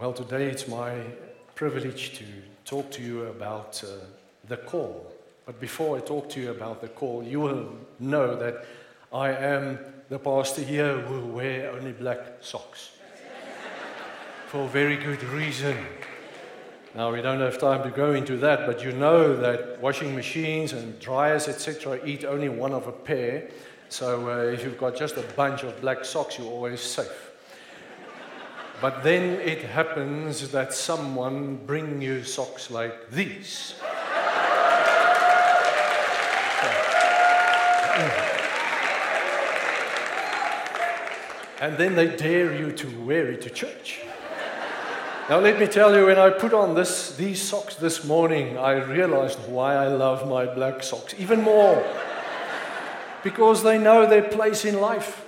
Well, today it's my privilege to talk to you about uh, the call. But before I talk to you about the call, you will know that I am the pastor here who wear only black socks. For a very good reason. Now, we don't have time to go into that, but you know that washing machines and dryers, etc., eat only one of a pair. So uh, if you've got just a bunch of black socks, you're always safe. But then it happens that someone bring you socks like these. And then they dare you to wear it to church. Now, let me tell you, when I put on this, these socks this morning, I realized why I love my black socks even more. Because they know their place in life,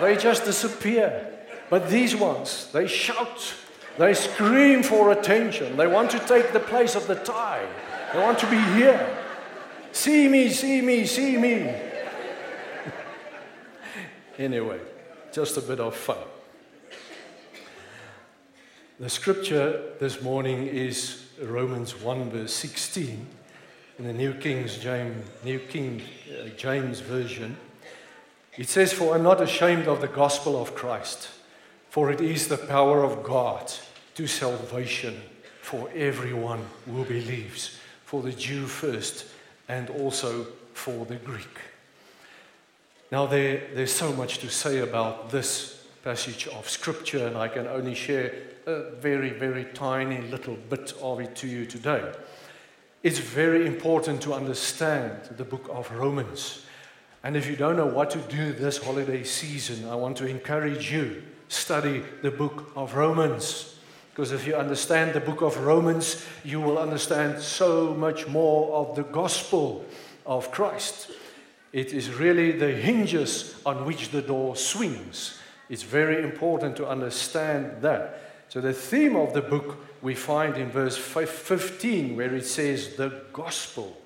they just disappear. But these ones, they shout, they scream for attention. They want to take the place of the tie. They want to be here. See me, see me, see me. anyway, just a bit of fun. The scripture this morning is Romans 1, verse 16 in the New King James, New King uh, James Version. It says, For I'm not ashamed of the gospel of Christ for it is the power of God to salvation for everyone who believes, for the Jew first and also for the Greek. Now, there, there's so much to say about this passage of Scripture, and I can only share a very, very tiny little bit of it to you today. It's very important to understand the book of Romans. And if you don't know what to do this holiday season, I want to encourage you study the book of Romans. Because if you understand the book of Romans, you will understand so much more of the gospel of Christ. It is really the hinges on which the door swings. It's very important to understand that. So, the theme of the book we find in verse 15, where it says, the gospel.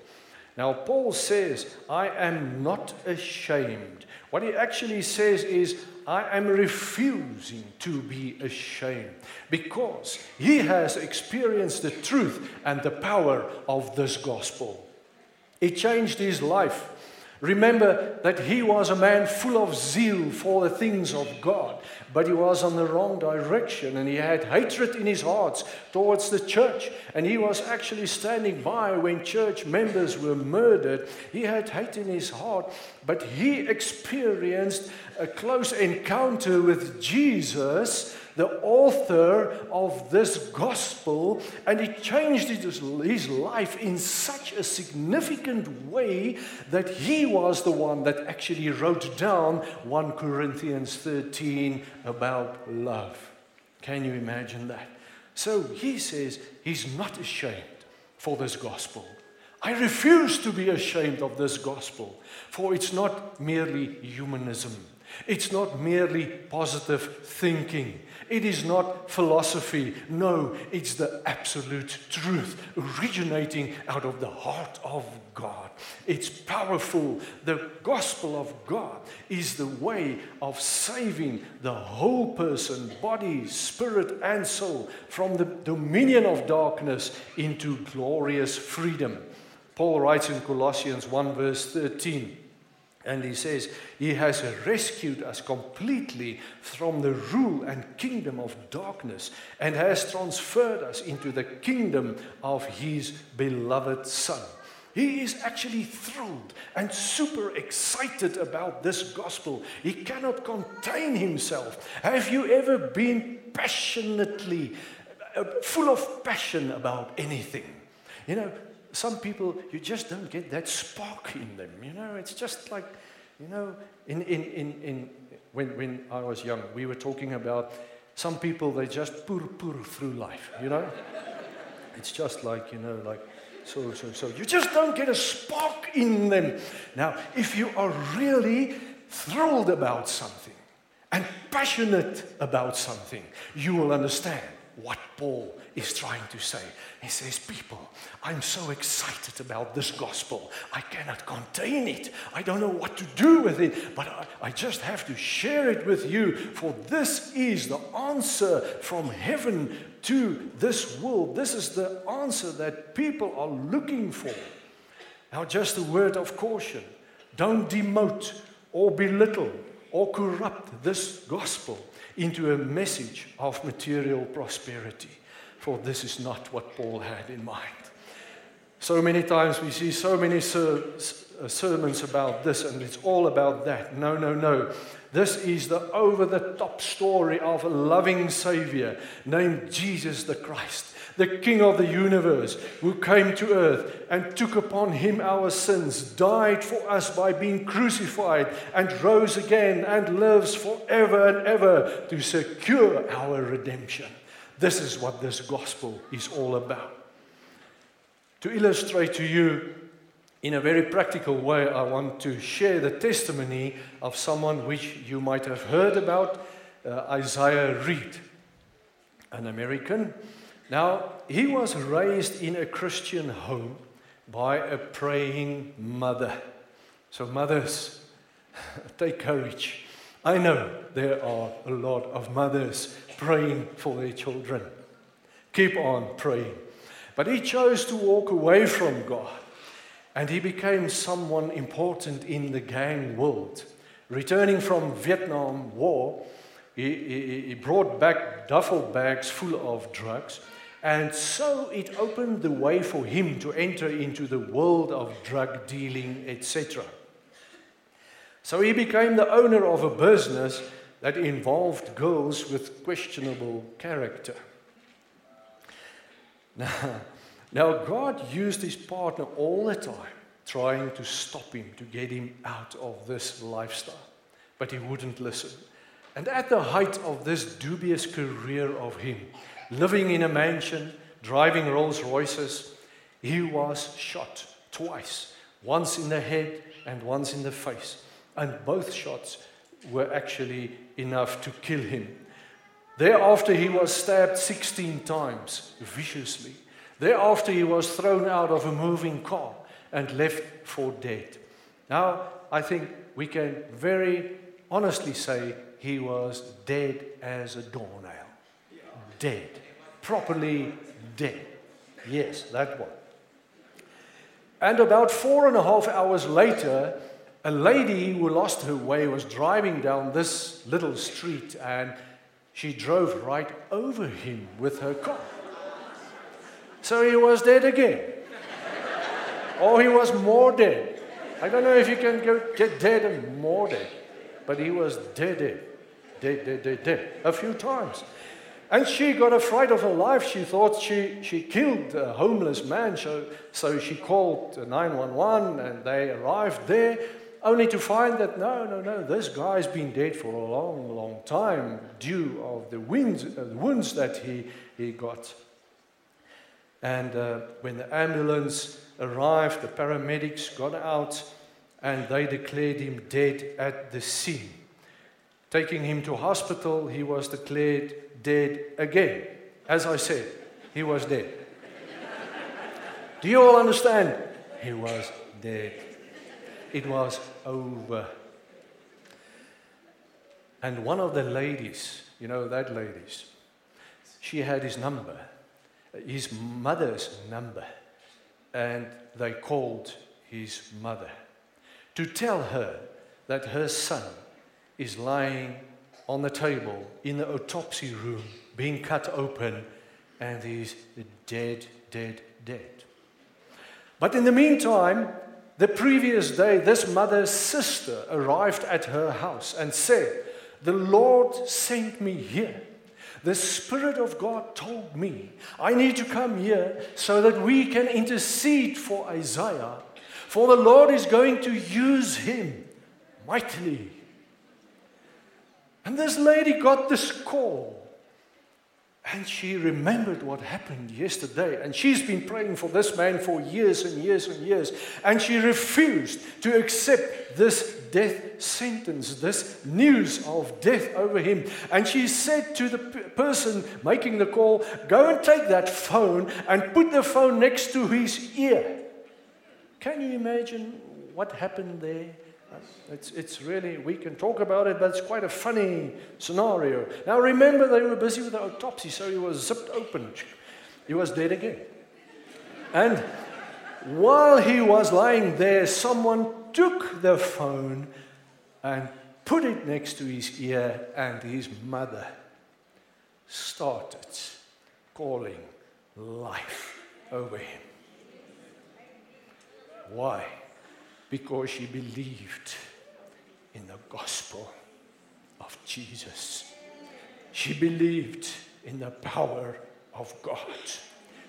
Now, Paul says, I am not ashamed. What he actually says is, I am refusing to be ashamed because he has experienced the truth and the power of this gospel. It changed his life. Remember that he was a man full of zeal for the things of God, but he was on the wrong direction and he had hatred in his heart towards the church. And he was actually standing by when church members were murdered. He had hate in his heart, but he experienced a close encounter with Jesus the author of this gospel, and he changed his life in such a significant way that he was the one that actually wrote down 1 Corinthians 13 about love. Can you imagine that? So he says he's not ashamed for this gospel. I refuse to be ashamed of this gospel, for it's not merely humanism. It's not merely positive thinking. It is not philosophy. No, it's the absolute truth originating out of the heart of God. It's powerful. The gospel of God is the way of saving the whole person, body, spirit, and soul from the dominion of darkness into glorious freedom. Paul writes in Colossians 1, verse 13. And he says, He has rescued us completely from the rule and kingdom of darkness and has transferred us into the kingdom of His beloved Son. He is actually thrilled and super excited about this gospel. He cannot contain himself. Have you ever been passionately, uh, full of passion about anything? You know, some people, you just don't get that spark in them. You know, it's just like, you know, in, in, in, in, when, when I was young, we were talking about some people, they just pur pur through life, you know? it's just like, you know, like, so, so, so. You just don't get a spark in them. Now, if you are really thrilled about something and passionate about something, you will understand what Paul is trying to say. He says, People, I'm so excited about this gospel. I cannot contain it. I don't know what to do with it, but I, I just have to share it with you, for this is the answer from heaven to this world. This is the answer that people are looking for. Now, just a word of caution don't demote or belittle or corrupt this gospel into a message of material prosperity, for this is not what Paul had in mind. So many times we see so many ser- uh, sermons about this, and it's all about that. No, no, no. This is the over the top story of a loving Savior named Jesus the Christ the King of the universe, who came to earth and took upon him our sins, died for us by being crucified, and rose again and lives forever and ever to secure our redemption. This is what this gospel is all about. To illustrate to you in a very practical way, I want to share the testimony of someone which you might have heard about, uh, Isaiah Reed, an American now, he was raised in a Christian home by a praying mother. So, mothers, take courage. I know there are a lot of mothers praying for their children. Keep on praying. But he chose to walk away from God and he became someone important in the gang world. Returning from Vietnam War, he, he, he brought back duffel bags full of drugs and so it opened the way for him to enter into the world of drug dealing, etc. So he became the owner of a business that involved girls with questionable character. Now, now, God used his partner all the time, trying to stop him, to get him out of this lifestyle. But he wouldn't listen. And at the height of this dubious career of him, living in a mansion, driving Rolls Royces. He was shot twice, once in the head and once in the face. And both shots were actually enough to kill him. Thereafter, he was stabbed 16 times viciously. Thereafter, he was thrown out of a moving car and left for dead. Now, I think we can very honestly say he was dead as a doornail. Dead properly dead. Yes, that one. And about four and a half hours later, a lady who lost her way was driving down this little street and she drove right over him with her car. So he was dead again. or he was more dead. I don't know if you can go, get dead and more dead, but he was dead, dead, dead, dead, dead, dead, a few times. And she got afraid of her life. She thought she, she killed a homeless man. So, so she called 911 and they arrived there, only to find that no, no, no, this guy's been dead for a long, long time due of the winds, uh, wounds that he, he got. And uh, when the ambulance arrived, the paramedics got out and they declared him dead at the scene. Taking him to hospital, he was declared dead again. As I said, he was dead. Do you all understand? He was dead. It was over. And one of the ladies, you know that ladies, she had his number, his mother's number, and they called his mother to tell her that her son is lying on the table in the autopsy room, being cut open, and he's dead, dead, dead. But in the meantime, the previous day, this mother's sister arrived at her house and said, The Lord sent me here. The Spirit of God told me I need to come here so that we can intercede for Isaiah, for the Lord is going to use him mightily and this lady got this call. And she remembered what happened yesterday. And she's been praying for this man for years and years and years. And she refused to accept this death sentence, this news of death over him. And she said to the person making the call, Go and take that phone and put the phone next to his ear. Can you imagine what happened there? It's, it's really, we can talk about it, but it's quite a funny scenario. Now remember, they were busy with the autopsy, so he was zipped open. He was dead again. And while he was lying there, someone took the phone and put it next to his ear, and his mother started calling life over him. Why? Because she believed in the gospel of Jesus. She believed in the power of God.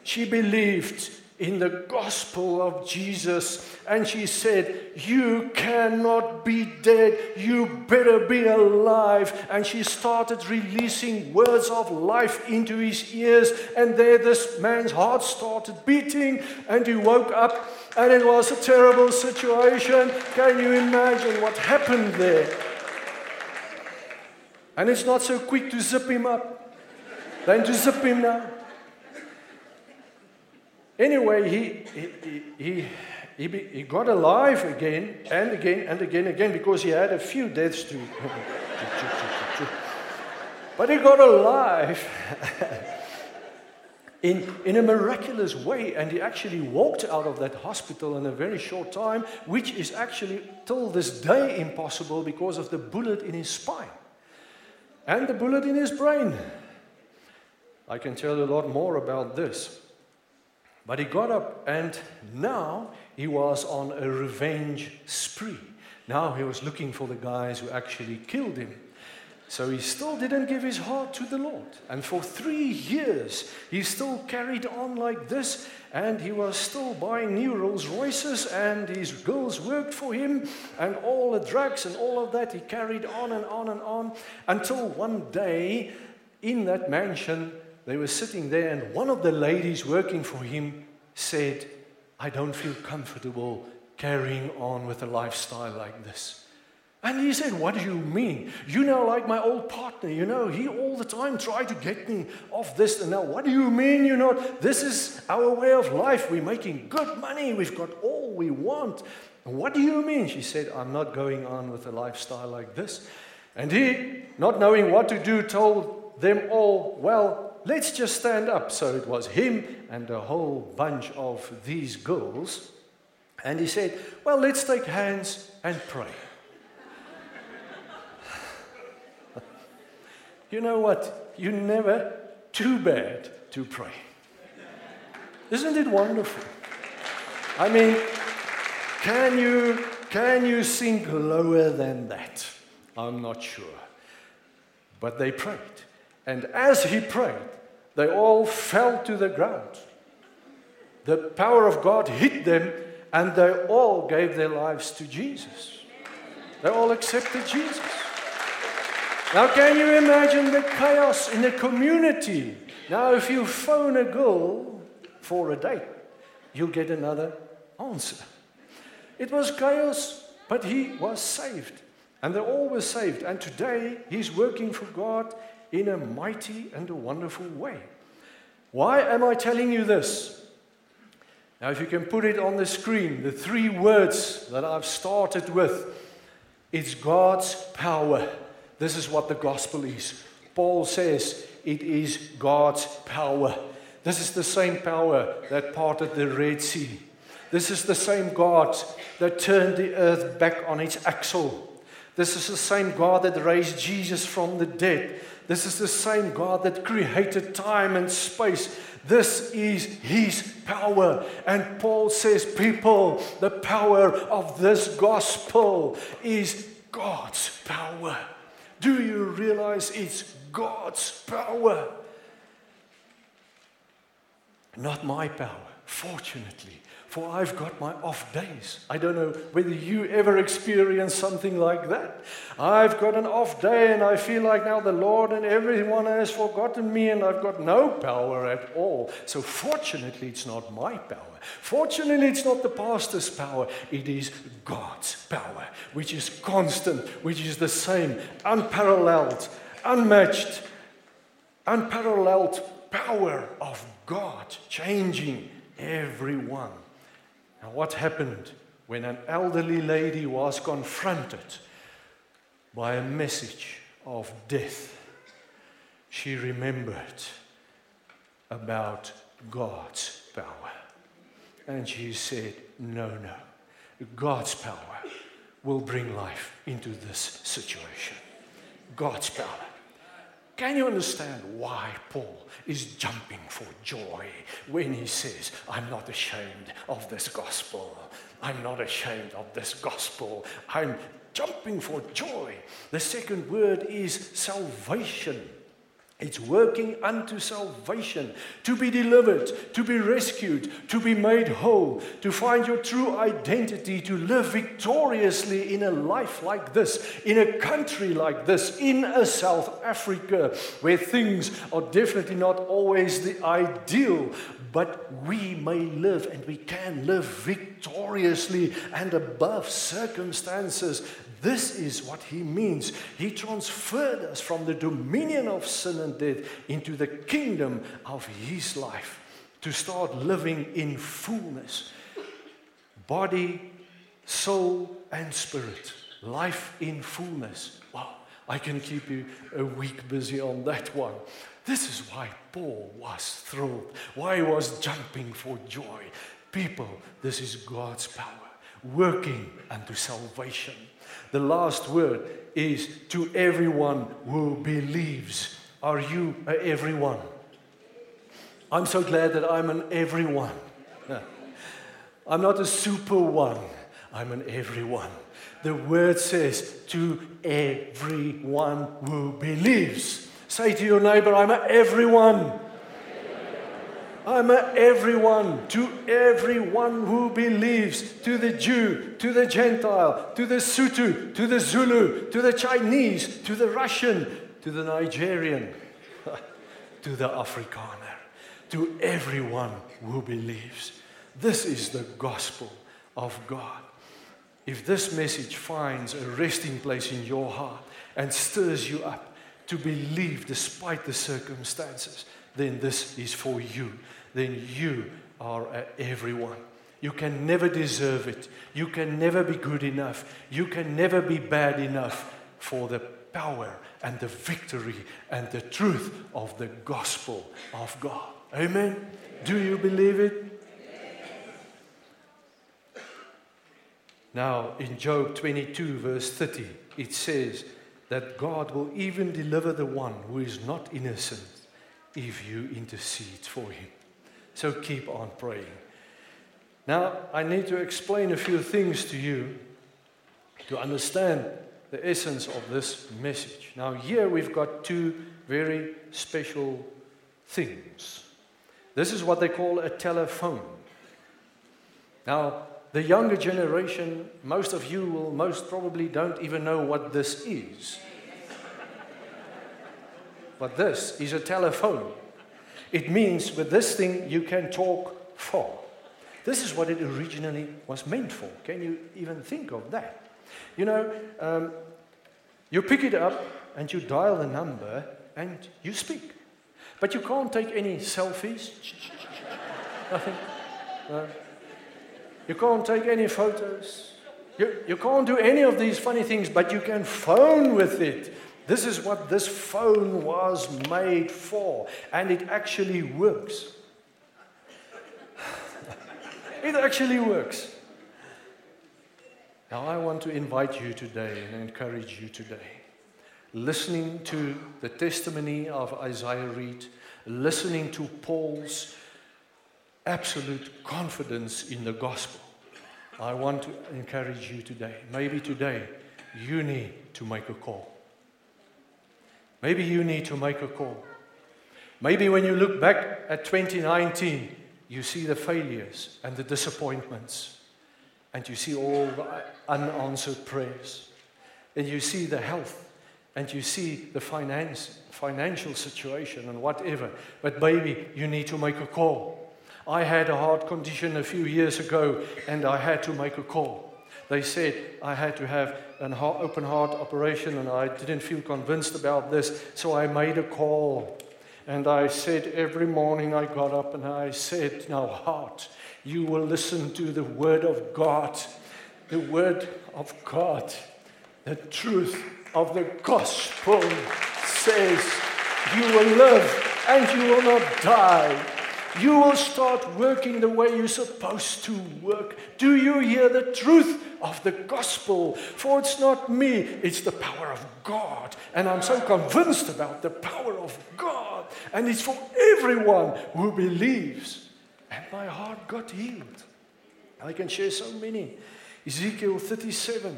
She believed in the gospel of Jesus. And she said, You cannot be dead. You better be alive. And she started releasing words of life into his ears. And there, this man's heart started beating. And he woke up. And it was a terrible situation. Can you imagine what happened there? And it's not so quick to zip him up, than to zip him now. Anyway, he, he, he, he, he got alive again and again and again again because he had a few deaths to. but he got alive in, in a miraculous way and he actually walked out of that hospital in a very short time, which is actually till this day impossible because of the bullet in his spine and the bullet in his brain. I can tell you a lot more about this. But he got up and now he was on a revenge spree. Now he was looking for the guys who actually killed him. So he still didn't give his heart to the Lord. And for three years, he still carried on like this. And he was still buying new Rolls Royces, and his girls worked for him, and all the drugs and all of that. He carried on and on and on until one day in that mansion, they were sitting there, and one of the ladies working for him said, I don't feel comfortable carrying on with a lifestyle like this. And he said, What do you mean? You know, like my old partner, you know, he all the time tried to get me off this. And now, what do you mean? You know, this is our way of life. We're making good money. We've got all we want. What do you mean? She said, I'm not going on with a lifestyle like this. And he, not knowing what to do, told them all, Well, let's just stand up. So it was him and a whole bunch of these girls. And he said, Well, let's take hands and pray. you know what? You're never too bad to pray. Isn't it wonderful? I mean, can you, can you sink lower than that? I'm not sure. But they prayed. And as he prayed, they all fell to the ground. The power of God hit them, and they all gave their lives to Jesus. They all accepted Jesus. Now, can you imagine the chaos in the community? Now, if you phone a girl for a date, you'll get another answer. It was chaos, but he was saved. And they all were saved. And today, he's working for God in a mighty and a wonderful way. Why am I telling you this? Now, if you can put it on the screen, the three words that I've started with it's God's power. This is what the gospel is. Paul says it is God's power. This is the same power that parted the Red Sea. This is the same God that turned the earth back on its axle. This is the same God that raised Jesus from the dead. This is the same God that created time and space. This is His power. And Paul says, people, the power of this gospel is God's power. Do you realize it's God's power? Not my power. fortunately, for I've got my off days. I don't know whether you ever experience something like that. I've got an off day and I feel like now the Lord and everyone has forgotten me and I've got no power at all. So, fortunately, it's not my power. Fortunately, it's not the pastor's power, it is God's power, which is constant, which is the same, unparalleled, unmatched, unparalleled power of God changing everyone. Now, what happened when an elderly lady was confronted by a message of death? She remembered about God's power. And she said, No, no. God's power will bring life into this situation. God's power. Can you understand why Paul is jumping for joy when he says, I'm not ashamed of this gospel? I'm not ashamed of this gospel. I'm jumping for joy. The second word is salvation. It's working unto salvation, to be delivered, to be rescued, to be made whole, to find your true identity, to live victoriously in a life like this, in a country like this, in a South Africa where things are definitely not always the ideal, but we may live and we can live victoriously and above circumstances this is what he means. He transferred us from the dominion of sin and death into the kingdom of his life to start living in fullness body, soul, and spirit. Life in fullness. Wow, I can keep you a week busy on that one. This is why Paul was thrilled, why he was jumping for joy. People, this is God's power working unto salvation. The last word is to everyone who believes. Are you everyone? I'm so glad that I'm an everyone. I'm not a super one, I'm an everyone. The word says to everyone who believes. Say to your neighbor, I'm a everyone. I'm a everyone, to everyone who believes, to the Jew, to the Gentile, to the Sotho, to the Zulu, to the Chinese, to the Russian, to the Nigerian, to the Afrikaner, to everyone who believes. This is the gospel of God. If this message finds a resting place in your heart and stirs you up to believe despite the circumstances, then this is for you. Then you are uh, everyone. You can never deserve it. You can never be good enough. You can never be bad enough for the power and the victory and the truth of the gospel of God. Amen. Do you believe it? Now, in Job 22, verse 30, it says that God will even deliver the one who is not innocent if you intercede for him. So keep on praying. Now, I need to explain a few things to you to understand the essence of this message. Now, here we've got two very special things. This is what they call a telephone. Now, the younger generation, most of you will most probably don't even know what this is. But this is a telephone. It means with this thing you can talk for. This is what it originally was meant for. Can you even think of that? You know, um, you pick it up and you dial the number and you speak. But you can't take any selfies. Nothing. No. You can't take any photos. You, you can't do any of these funny things, but you can phone with it. This is what this phone was made for, and it actually works. it actually works. Now, I want to invite you today and encourage you today. Listening to the testimony of Isaiah Reed, listening to Paul's absolute confidence in the gospel, I want to encourage you today. Maybe today you need to make a call. Maybe you need to make a call. Maybe when you look back at 2019, you see the failures and the disappointments, and you see all the unanswered prayers, and you see the health, and you see the finance, financial situation, and whatever. But, maybe you need to make a call. I had a heart condition a few years ago, and I had to make a call. They said I had to have an open heart operation, and I didn't feel convinced about this, so I made a call. And I said every morning I got up and I said, Now, heart, you will listen to the word of God, the word of God, the truth of the gospel says, You will live and you will not die. You will start working the way you're supposed to work. Do you hear the truth of the gospel? For it's not me, it's the power of God. And I'm so convinced about the power of God. And it's for everyone who believes. And my heart got healed. I can share so many. Ezekiel 37,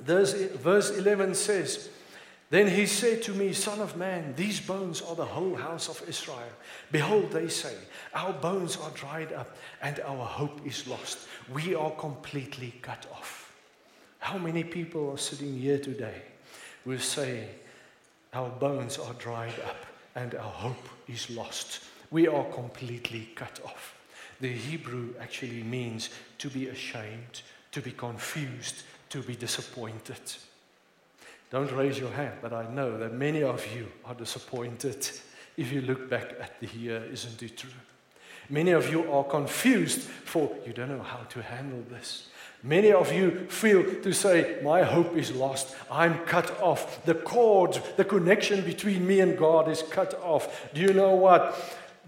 verse 11 says, then he said to me, Son of man, these bones are the whole house of Israel. Behold, they say, Our bones are dried up and our hope is lost. We are completely cut off. How many people are sitting here today who say, Our bones are dried up and our hope is lost? We are completely cut off. The Hebrew actually means to be ashamed, to be confused, to be disappointed. Don't raise your hand, but I know that many of you are disappointed if you look back at the year, isn't it true? Many of you are confused for you don't know how to handle this. Many of you feel to say, My hope is lost. I'm cut off. The cord, the connection between me and God is cut off. Do you know what?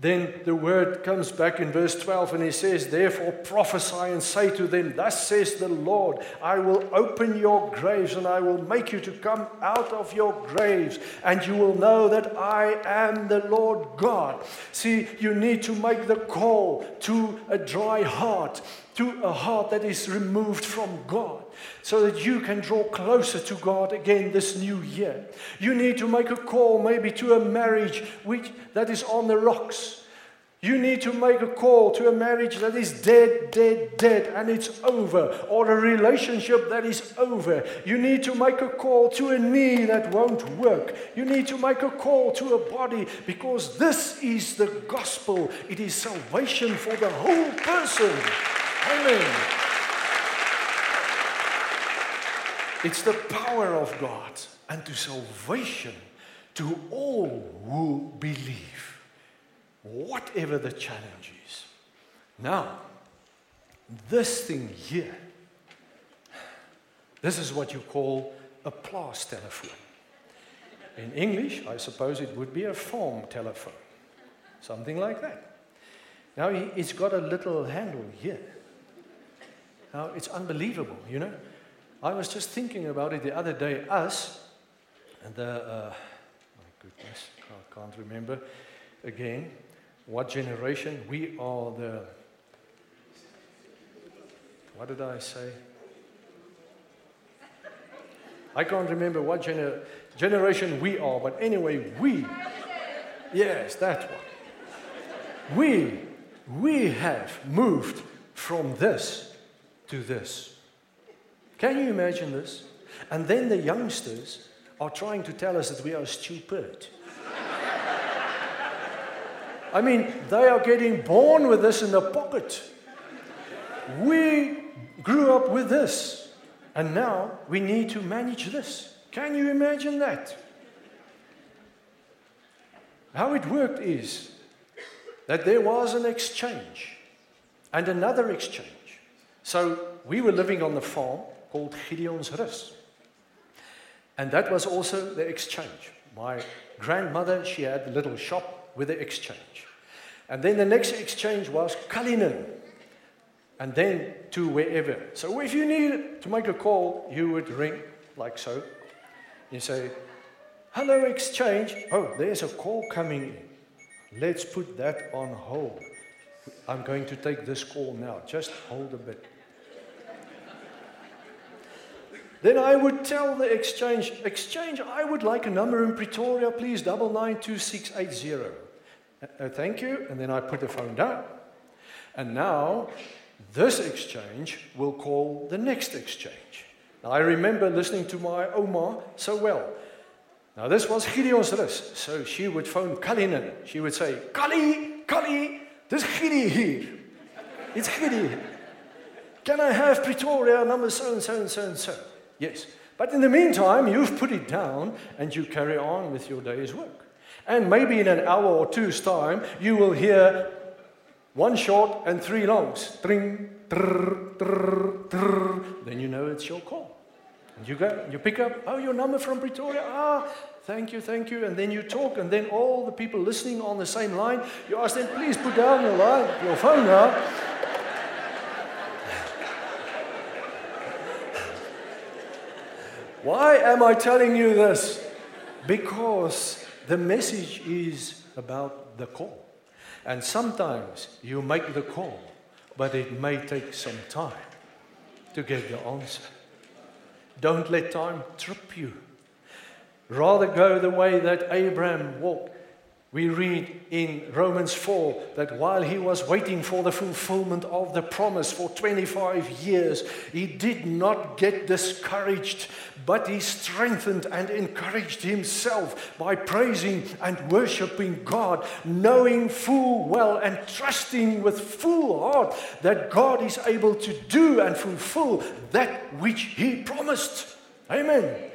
Then the word comes back in verse 12 and he says, Therefore prophesy and say to them, Thus says the Lord, I will open your graves and I will make you to come out of your graves, and you will know that I am the Lord God. See, you need to make the call to a dry heart, to a heart that is removed from God so that you can draw closer to God again this new year. You need to make a call maybe to a marriage which, that is on the rocks. You need to make a call to a marriage that is dead, dead, dead, and it's over, or a relationship that is over. You need to make a call to a knee that won't work. You need to make a call to a body because this is the gospel. It is salvation for the whole person. Amen. It's the power of God and to salvation to all who believe, whatever the challenge is. Now, this thing here, this is what you call a Plaas telephone. In English, I suppose it would be a farm telephone, something like that. Now, it's got a little handle here. Now, it's unbelievable, you know. I was just thinking about it the other day. Us, and the, uh, my goodness, I can't remember again what generation. We are the, what did I say? I can't remember what gener- generation we are, but anyway, we, yes, that one. We, we have moved from this to this. Can you imagine this? And then the youngsters are trying to tell us that we are stupid. I mean, they are getting born with this in the pocket. We grew up with this, and now we need to manage this. Can you imagine that? How it worked is that there was an exchange and another exchange. So we were living on the farm, called Gideon's Rus. And that was also the exchange. My grandmother, she had a little shop with the exchange. And then the next exchange was Cullinan. And then to wherever. So if you need to make a call, you would ring like so. You say, Hello, exchange. Oh, there's a call coming in. Let's put that on hold. I'm going to take this call now. Just hold a bit. Then I would tell the exchange, exchange, I would like a number in Pretoria, please, double nine two six eight zero. Uh, uh, thank you. And then I put the phone down. And now, this exchange will call the next exchange. Now, I remember listening to my Oma so well. Now, this was Gideon's rus. So she would phone Cullinan. She would say, Kali, Kali, this Gideon here. It's Gideon. Can I have Pretoria number so and so and so and so? Yes. But in the meantime, you've put it down and you carry on with your day's work. And maybe in an hour or two's time, you will hear one short and three longs. Tring, trrr, trrr, trrr. Then you know it's your call. And you go, you pick up, oh, your number from Pretoria. Ah, thank you, thank you. And then you talk, and then all the people listening on the same line, you ask them, please put down your line, your phone now. Why am I telling you this? Because the message is about the call. And sometimes you make the call, but it may take some time to get the answer. Don't let time trip you. Rather go the way that Abraham walked we read in Romans 4 that while he was waiting for the fulfillment of the promise for 25 years, he did not get discouraged, but he strengthened and encouraged himself by praising and worshiping God, knowing full well and trusting with full heart that God is able to do and fulfill that which he promised. Amen. Amen.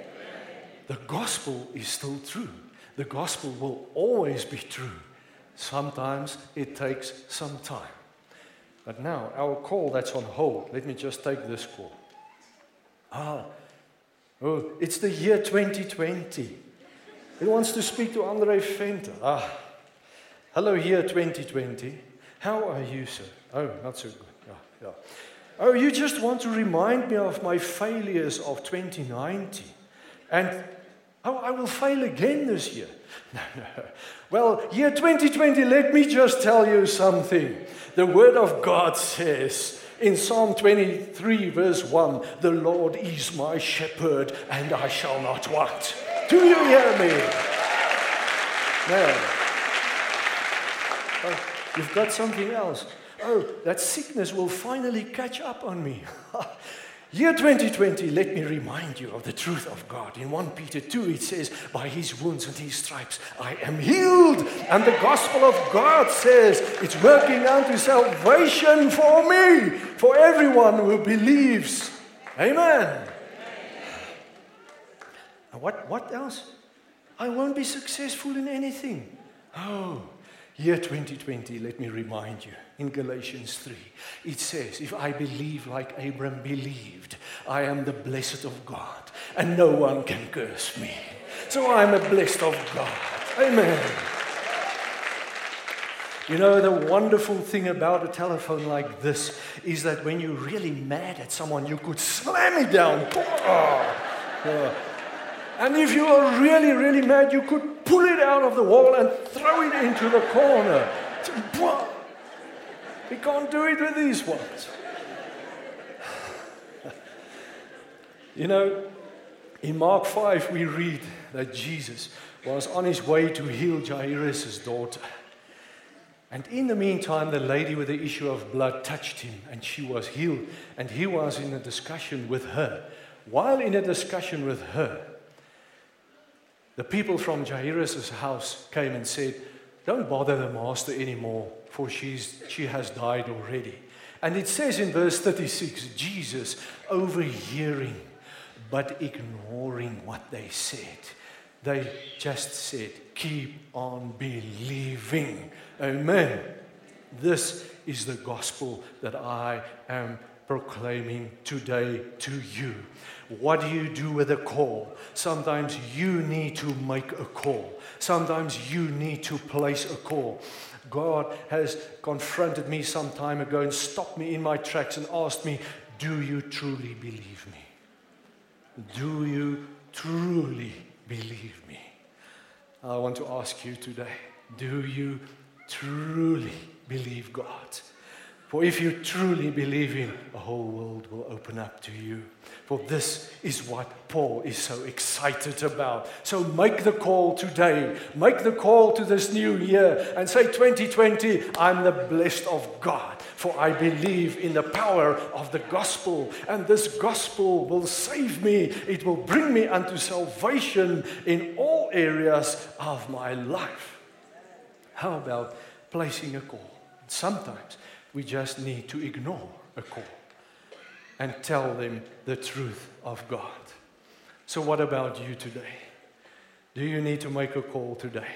The gospel is still true the gospel will always be true. Sometimes it takes some time. But now, our call that's on hold, let me just take this call. Ah, oh, it's the year 2020. He wants to speak to Andre Venter. Ah, hello, year 2020. How are you, sir? Oh, not so good. Yeah, yeah. Oh, you just want to remind me of my failures of 2019. And Oh, I will fail again this year. Well, year 2020, let me just tell you something. The Word of God says in Psalm 23, verse 1 The Lord is my shepherd, and I shall not want. Do you hear me? No. Oh, you've got something else. Oh, that sickness will finally catch up on me. Year 2020, let me remind you of the truth of God. In 1 Peter 2, it says, By his wounds and his stripes, I am healed. And the gospel of God says, It's working unto salvation for me, for everyone who believes. Amen. And what, what else? I won't be successful in anything. Oh, year 2020, let me remind you in Galatians 3. It says, If I believe like Abram believed, I am the blessed of God, and no one can curse me. So I'm a blessed of God. Amen. You know, the wonderful thing about a telephone like this is that when you're really mad at someone, you could slam it down. Oh. And if you are really, really mad, you could pull it out of the wall and throw it into the corner. We can't do it with these ones. you know, in Mark 5, we read that Jesus was on his way to heal Jairus' daughter. And in the meantime, the lady with the issue of blood touched him and she was healed. And he was in a discussion with her. While in a discussion with her, the people from Jairus' house came and said, Don't bother the master anymore for she's, she has died already. And it says in verse 36 Jesus overhearing but ignoring what they said. They just said, Keep on believing. Amen. This is the gospel that I am proclaiming today to you. What do you do with a call? Sometimes you need to make a call. Sometimes you need to place a call. God has confronted me some time ago and stopped me in my tracks and asked me, Do you truly believe me? Do you truly believe me? I want to ask you today, do you truly believe God? For if you truly believe Him, the whole world will open up to you. For this is what Paul is so excited about. So make the call today. Make the call to this new year and say, 2020, I'm the blessed of God. For I believe in the power of the gospel, and this gospel will save me. It will bring me unto salvation in all areas of my life. How about placing a call? Sometimes we just need to ignore a call and tell them the truth of God. So, what about you today? Do you need to make a call today?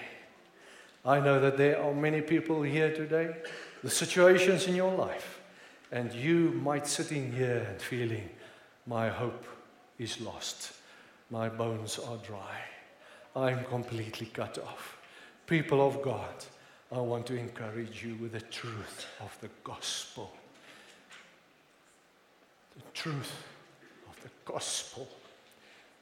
I know that there are many people here today, the situations in your life, and you might sitting here and feeling, my hope is lost. My bones are dry. I'm completely cut off. People of God, I want to encourage you with the truth of the gospel. The truth of the gospel.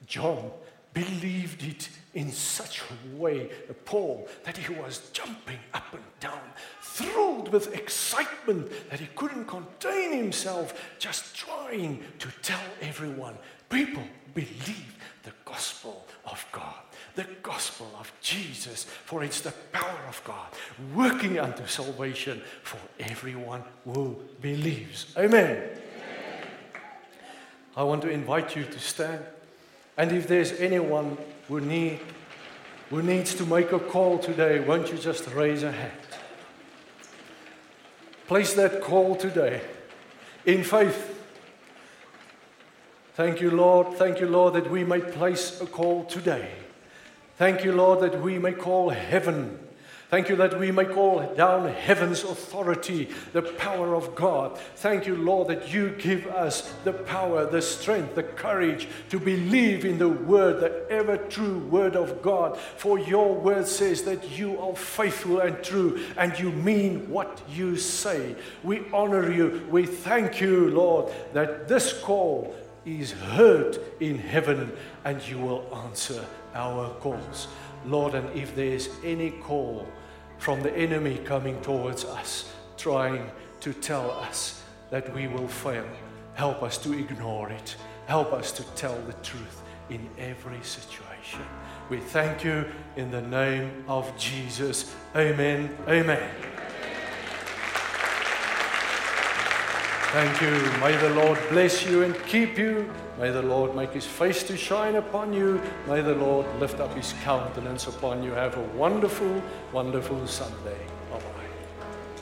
John believed it in such a way, uh, Paul, that he was jumping up and down, thrilled with excitement that he couldn't contain himself, just trying to tell everyone people believe the gospel of God the gospel of Jesus, for it's the power of God working unto salvation for everyone who believes. Amen. Amen. I want to invite you to stand. And if there's anyone who, need, who needs to make a call today, won't you just raise a hand? Place that call today in faith. Thank you, Lord. Thank you, Lord, that we may place a call today. Thank you, Lord, that we may call heaven. Thank you that we may call down heaven's authority, the power of God. Thank you, Lord, that you give us the power, the strength, the courage to believe in the word, the ever true word of God. For your word says that you are faithful and true and you mean what you say. We honor you. We thank you, Lord, that this call is heard in heaven and you will answer our calls. Lord, and if there's any call from the enemy coming towards us, trying to tell us that we will fail, help us to ignore it. Help us to tell the truth in every situation. We thank you in the name of Jesus. Amen. Amen. Thank you. May the Lord bless you and keep you. May the Lord make his face to shine upon you. May the Lord lift up his countenance upon you. Have a wonderful, wonderful Sunday.